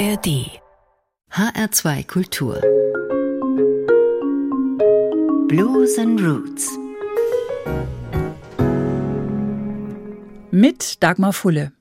ARD HR2 Kultur. Blues and Roots. Mit Dagmar Fulle.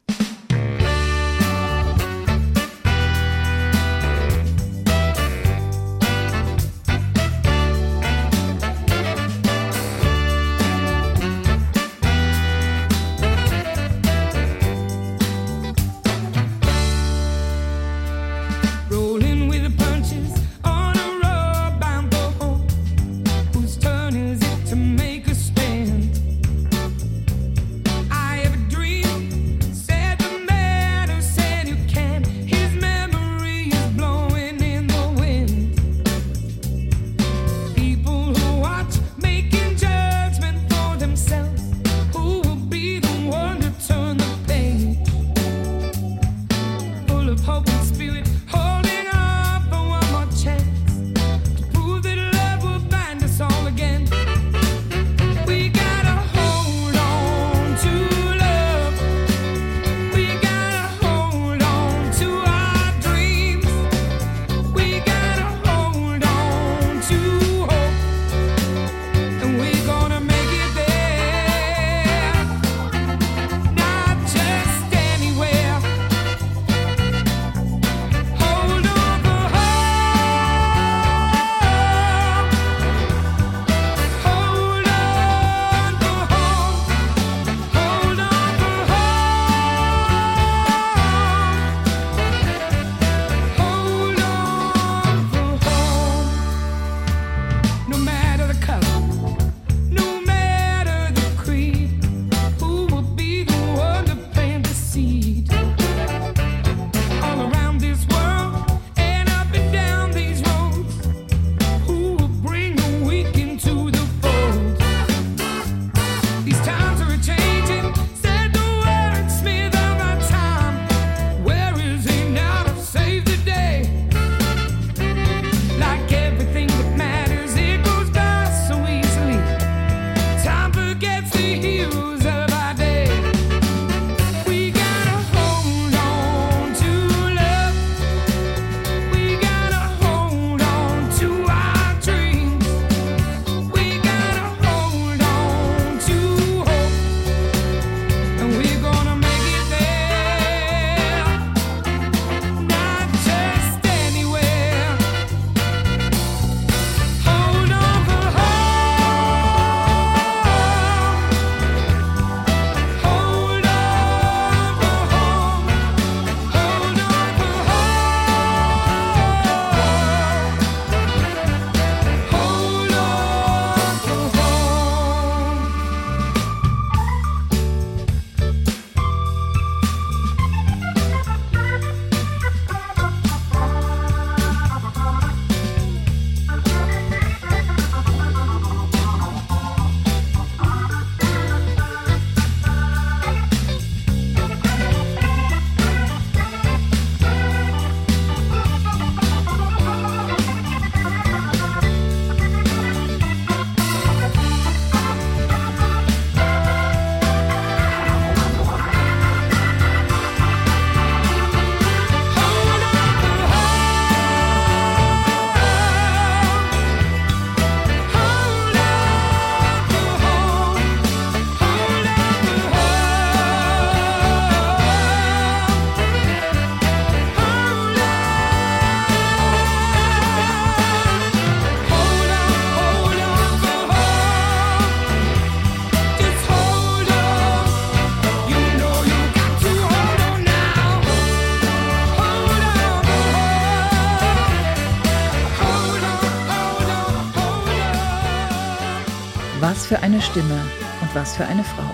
Stimme und was für eine Frau.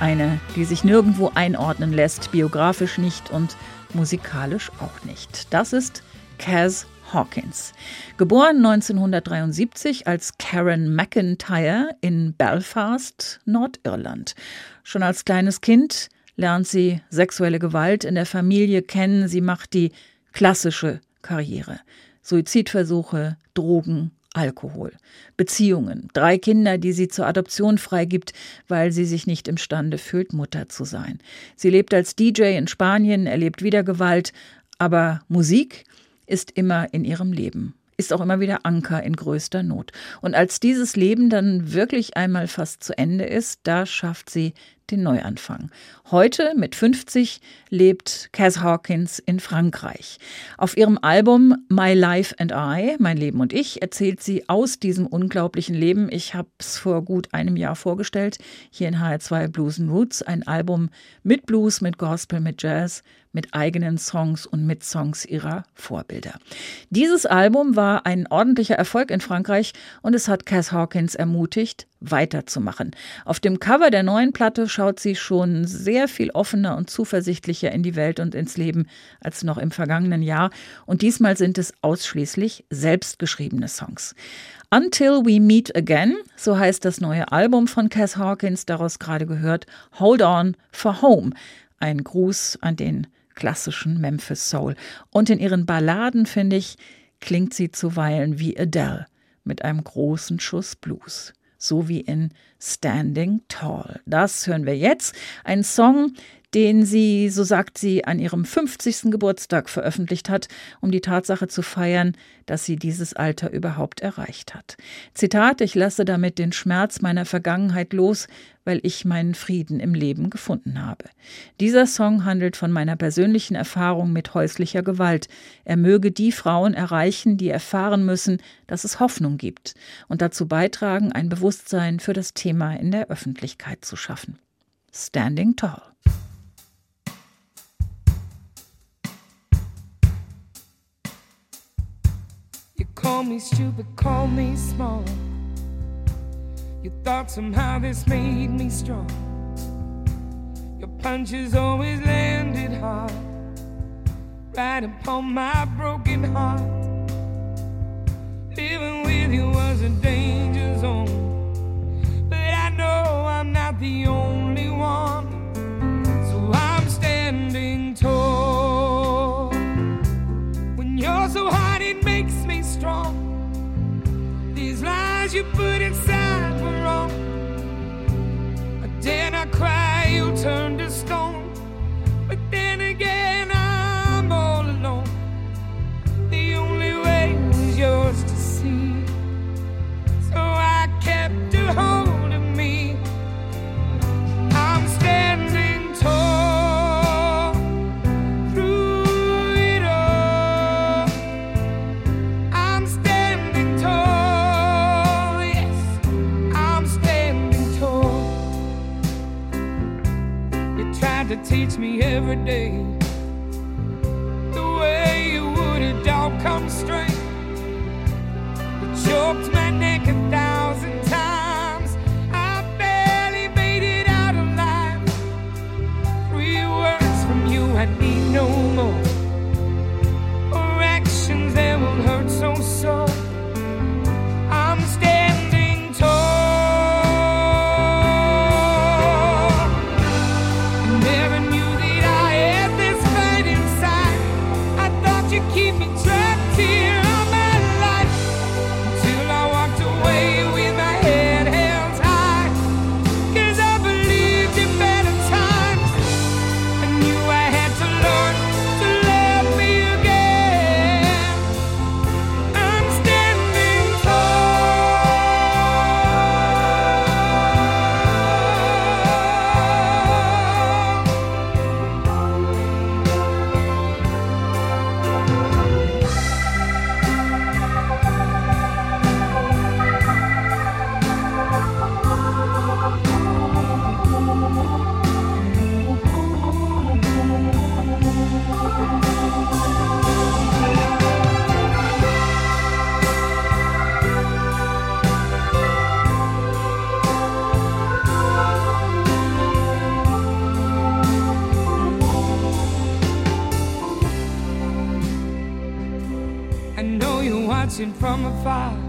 Eine, die sich nirgendwo einordnen lässt, biografisch nicht und musikalisch auch nicht. Das ist Kaz Hawkins. Geboren 1973 als Karen McIntyre in Belfast, Nordirland. Schon als kleines Kind lernt sie sexuelle Gewalt in der Familie kennen. Sie macht die klassische Karriere. Suizidversuche, Drogen, Alkohol, Beziehungen, drei Kinder, die sie zur Adoption freigibt, weil sie sich nicht imstande fühlt, Mutter zu sein. Sie lebt als DJ in Spanien, erlebt wieder Gewalt, Aber Musik ist immer in ihrem Leben ist auch immer wieder Anker in größter Not. Und als dieses Leben dann wirklich einmal fast zu Ende ist, da schafft sie den Neuanfang. Heute mit 50 lebt Cass Hawkins in Frankreich. Auf ihrem Album My Life and I, Mein Leben und ich, erzählt sie aus diesem unglaublichen Leben. Ich habe es vor gut einem Jahr vorgestellt, hier in HR2 Blues and Roots, ein Album mit Blues, mit Gospel, mit Jazz, mit eigenen Songs und mit Songs ihrer Vorbilder. Dieses Album war ein ordentlicher Erfolg in Frankreich und es hat Cass Hawkins ermutigt, weiterzumachen. Auf dem Cover der neuen Platte schaut sie schon sehr viel offener und zuversichtlicher in die Welt und ins Leben als noch im vergangenen Jahr. Und diesmal sind es ausschließlich selbstgeschriebene Songs. Until We Meet Again, so heißt das neue Album von Cass Hawkins, daraus gerade gehört, Hold On for Home. Ein Gruß an den klassischen Memphis Soul. Und in ihren Balladen, finde ich, klingt sie zuweilen wie Adele mit einem großen Schuss Blues so wie in Standing Tall. Das hören wir jetzt. Ein Song, den sie, so sagt sie, an ihrem 50. Geburtstag veröffentlicht hat, um die Tatsache zu feiern, dass sie dieses Alter überhaupt erreicht hat. Zitat, ich lasse damit den Schmerz meiner Vergangenheit los, weil ich meinen Frieden im Leben gefunden habe. Dieser Song handelt von meiner persönlichen Erfahrung mit häuslicher Gewalt. Er möge die Frauen erreichen, die erfahren müssen, dass es Hoffnung gibt und dazu beitragen, ein Bewusstsein für das Thema in der Öffentlichkeit zu schaffen. Standing Tall. Call me stupid, call me small. You thought somehow this made me strong. Your punches always landed hard, right upon my broken heart. Living with you was a danger zone, but I know I'm not the only lies you put inside were wrong. I dare teach me every day watching from afar.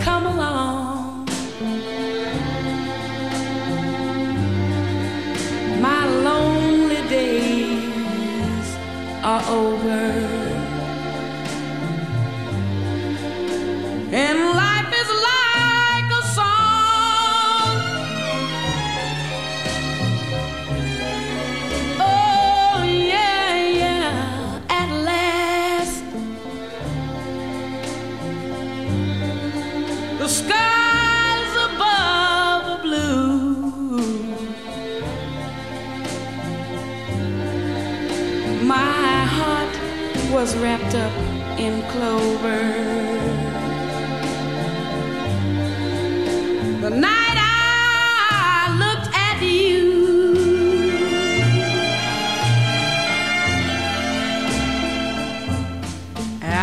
come along. My lonely days are over.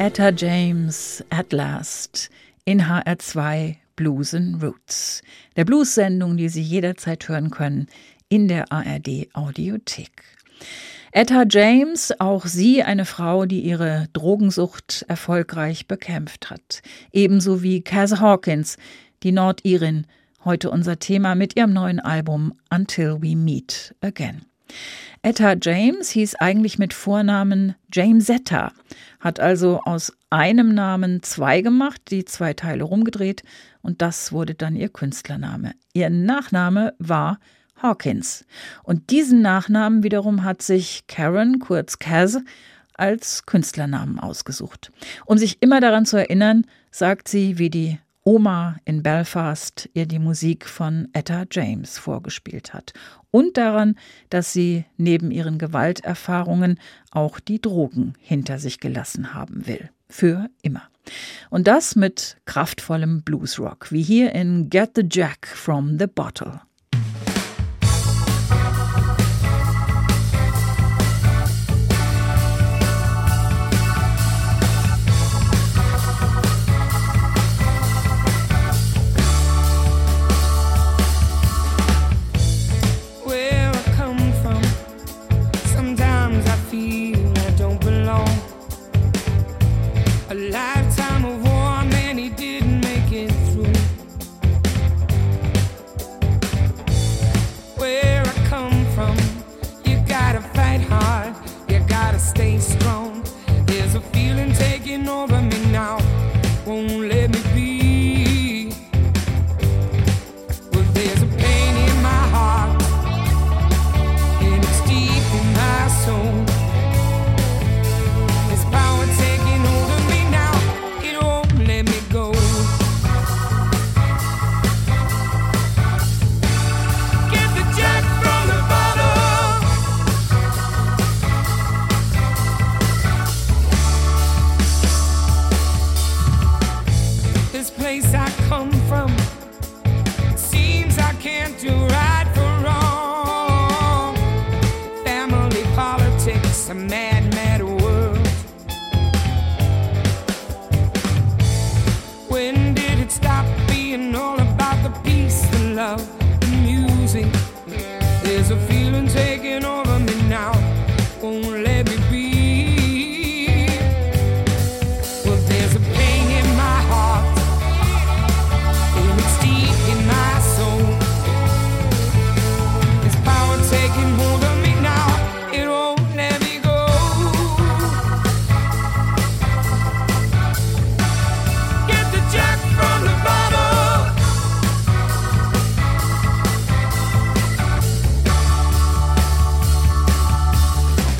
Etta James at Last in HR2 Blues and Roots, der Blues-Sendung, die Sie jederzeit hören können in der ARD Audiothek. Etta James, auch sie eine Frau, die ihre Drogensucht erfolgreich bekämpft hat. Ebenso wie Cass Hawkins, die Nordirin, heute unser Thema mit ihrem neuen Album Until We Meet Again. Etta James hieß eigentlich mit Vornamen Jamesetta, hat also aus einem Namen zwei gemacht, die zwei Teile rumgedreht und das wurde dann ihr Künstlername. Ihr Nachname war Hawkins. Und diesen Nachnamen wiederum hat sich Karen, kurz Kaz, als Künstlernamen ausgesucht. Um sich immer daran zu erinnern, sagt sie, wie die Oma in Belfast ihr die Musik von Etta James vorgespielt hat. Und daran, dass sie neben ihren Gewalterfahrungen auch die Drogen hinter sich gelassen haben will. Für immer. Und das mit kraftvollem Bluesrock, wie hier in Get the Jack from the Bottle. Place I come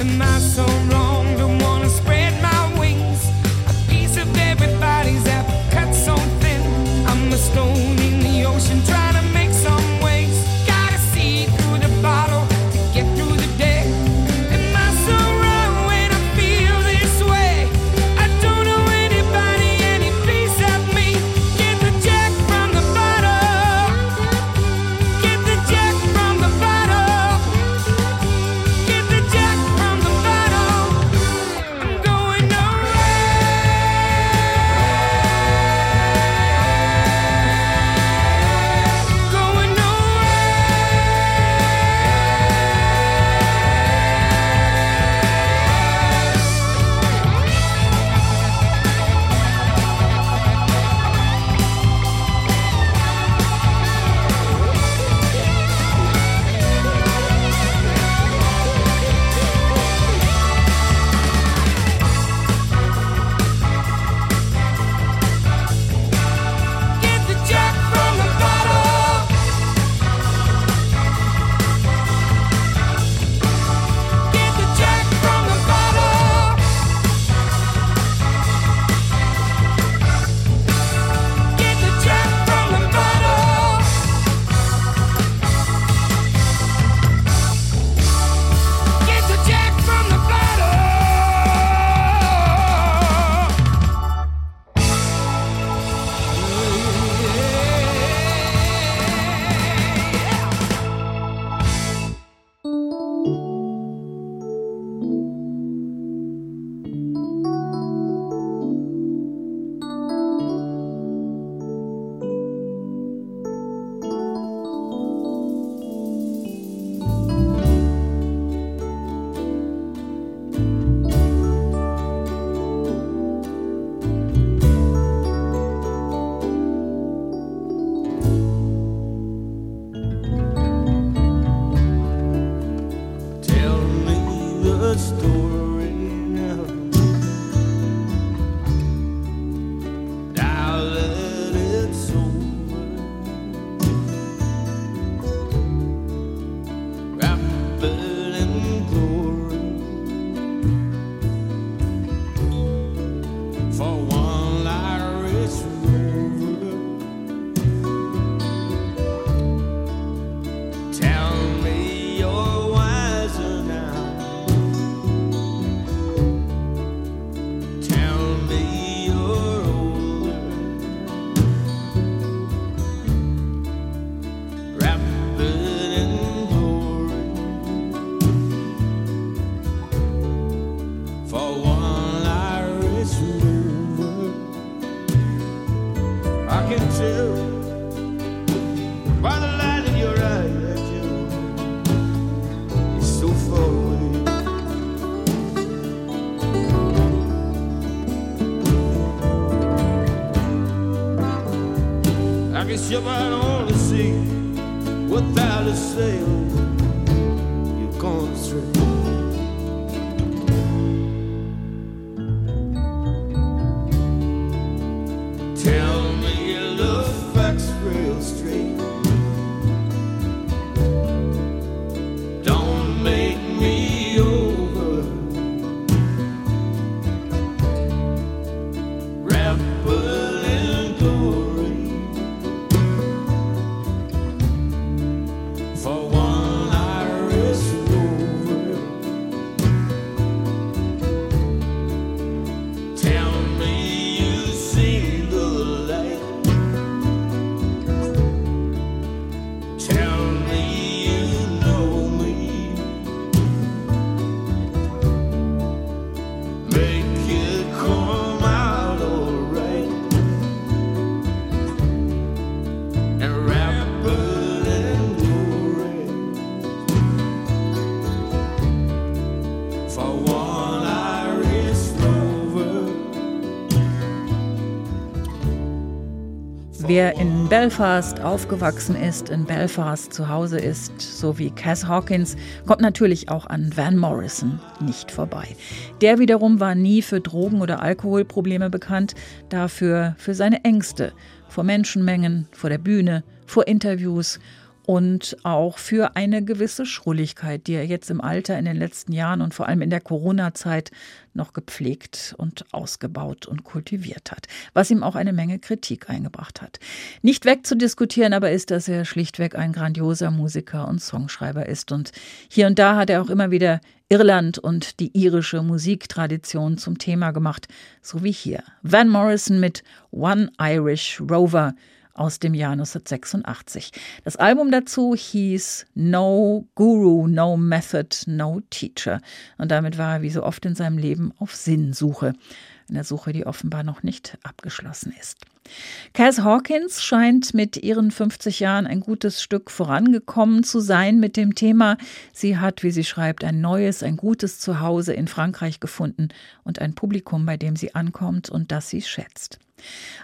Am I so wrong? Belfast aufgewachsen ist, in Belfast zu Hause ist, so wie Cass Hawkins, kommt natürlich auch an Van Morrison nicht vorbei. Der wiederum war nie für Drogen- oder Alkoholprobleme bekannt, dafür für seine Ängste vor Menschenmengen, vor der Bühne, vor Interviews und auch für eine gewisse Schrulligkeit, die er jetzt im Alter in den letzten Jahren und vor allem in der Corona-Zeit noch gepflegt und ausgebaut und kultiviert hat, was ihm auch eine Menge Kritik eingebracht hat. Nicht wegzudiskutieren aber ist, dass er schlichtweg ein grandioser Musiker und Songschreiber ist und hier und da hat er auch immer wieder Irland und die irische Musiktradition zum Thema gemacht, so wie hier. Van Morrison mit One Irish Rover aus dem Jahr 1986. Das Album dazu hieß No Guru, No Method, No Teacher. Und damit war er wie so oft in seinem Leben auf Sinnsuche. Eine Suche, die offenbar noch nicht abgeschlossen ist. Cass Hawkins scheint mit ihren 50 Jahren ein gutes Stück vorangekommen zu sein mit dem Thema. Sie hat, wie sie schreibt, ein neues, ein gutes Zuhause in Frankreich gefunden und ein Publikum, bei dem sie ankommt und das sie schätzt.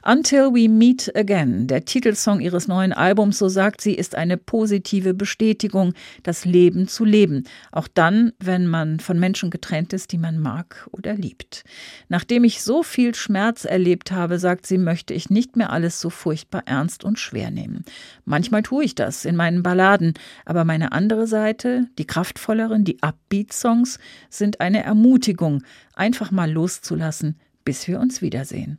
Until We Meet Again, der Titelsong ihres neuen Albums, so sagt sie, ist eine positive Bestätigung, das Leben zu leben. Auch dann, wenn man von Menschen getrennt ist, die man mag oder liebt. Nachdem ich so viel Schmerz erlebt habe, sagt sie, möchte ich nicht mehr alles so furchtbar ernst und schwer nehmen. Manchmal tue ich das in meinen Balladen, aber meine andere Seite, die kraftvolleren, die Upbeat-Songs, sind eine Ermutigung, einfach mal loszulassen, bis wir uns wiedersehen.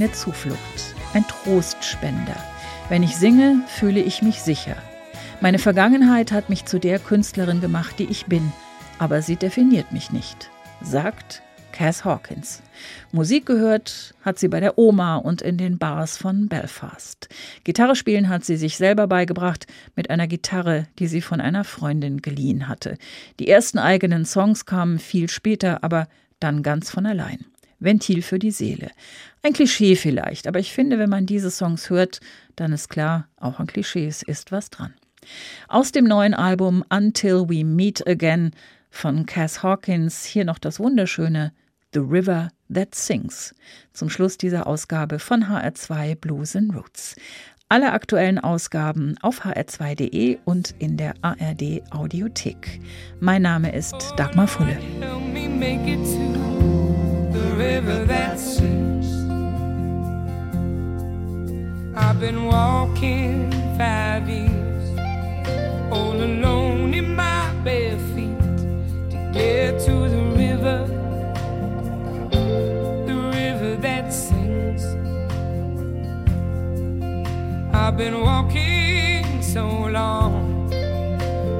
War meine Zuflucht, ein Trostspender. Wenn ich singe, fühle ich mich sicher. Meine Vergangenheit hat mich zu der Künstlerin gemacht, die ich bin, aber sie definiert mich nicht, sagt Cass Hawkins. Musik gehört hat sie bei der Oma und in den Bars von Belfast. Gitarre spielen hat sie sich selber beigebracht mit einer Gitarre, die sie von einer Freundin geliehen hatte. Die ersten eigenen Songs kamen viel später, aber dann ganz von allein. Ventil für die Seele. Ein Klischee vielleicht, aber ich finde, wenn man diese Songs hört, dann ist klar, auch an Klischees ist was dran. Aus dem neuen Album Until We Meet Again von Cass Hawkins hier noch das wunderschöne The River That Sings. Zum Schluss dieser Ausgabe von HR2 Blues and Roots. Alle aktuellen Ausgaben auf hr2.de und in der ARD Audiothek. Mein Name ist Dagmar Fulle. I've been walking five years all alone in my bare feet to get to the river, the river that sings. I've been walking so long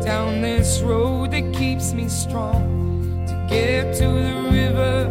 down this road that keeps me strong to get to the river,